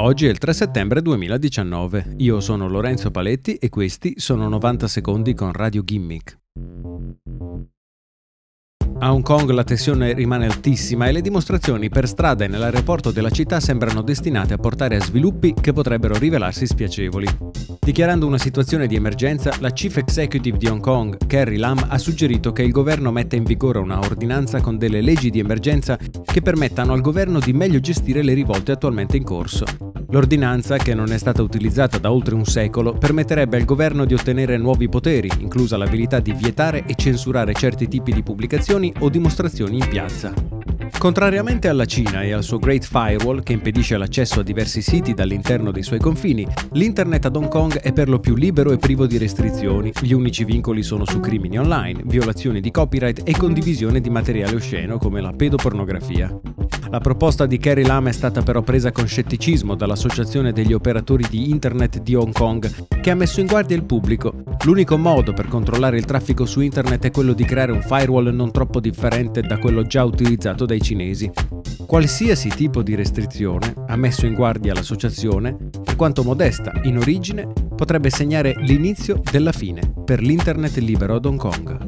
Oggi è il 3 settembre 2019. Io sono Lorenzo Paletti e questi sono 90 secondi con Radio Gimmick. A Hong Kong la tensione rimane altissima e le dimostrazioni per strada e nell'aeroporto della città sembrano destinate a portare a sviluppi che potrebbero rivelarsi spiacevoli. Dichiarando una situazione di emergenza, la Chief Executive di Hong Kong, Carrie Lam, ha suggerito che il governo metta in vigore una ordinanza con delle leggi di emergenza che permettano al governo di meglio gestire le rivolte attualmente in corso. L'ordinanza, che non è stata utilizzata da oltre un secolo, permetterebbe al governo di ottenere nuovi poteri, inclusa l'abilità di vietare e censurare certi tipi di pubblicazioni o dimostrazioni in piazza. Contrariamente alla Cina e al suo Great Firewall, che impedisce l'accesso a diversi siti dall'interno dei suoi confini, l'internet ad Hong Kong è per lo più libero e privo di restrizioni. Gli unici vincoli sono su crimini online, violazioni di copyright e condivisione di materiale osceno come la pedopornografia. La proposta di Carrie Lam è stata però presa con scetticismo dall'Associazione degli operatori di Internet di Hong Kong, che ha messo in guardia il pubblico. L'unico modo per controllare il traffico su Internet è quello di creare un firewall non troppo differente da quello già utilizzato dai cinesi. Qualsiasi tipo di restrizione, ha messo in guardia l'associazione, per quanto modesta in origine, potrebbe segnare l'inizio della fine per l'Internet libero ad Hong Kong.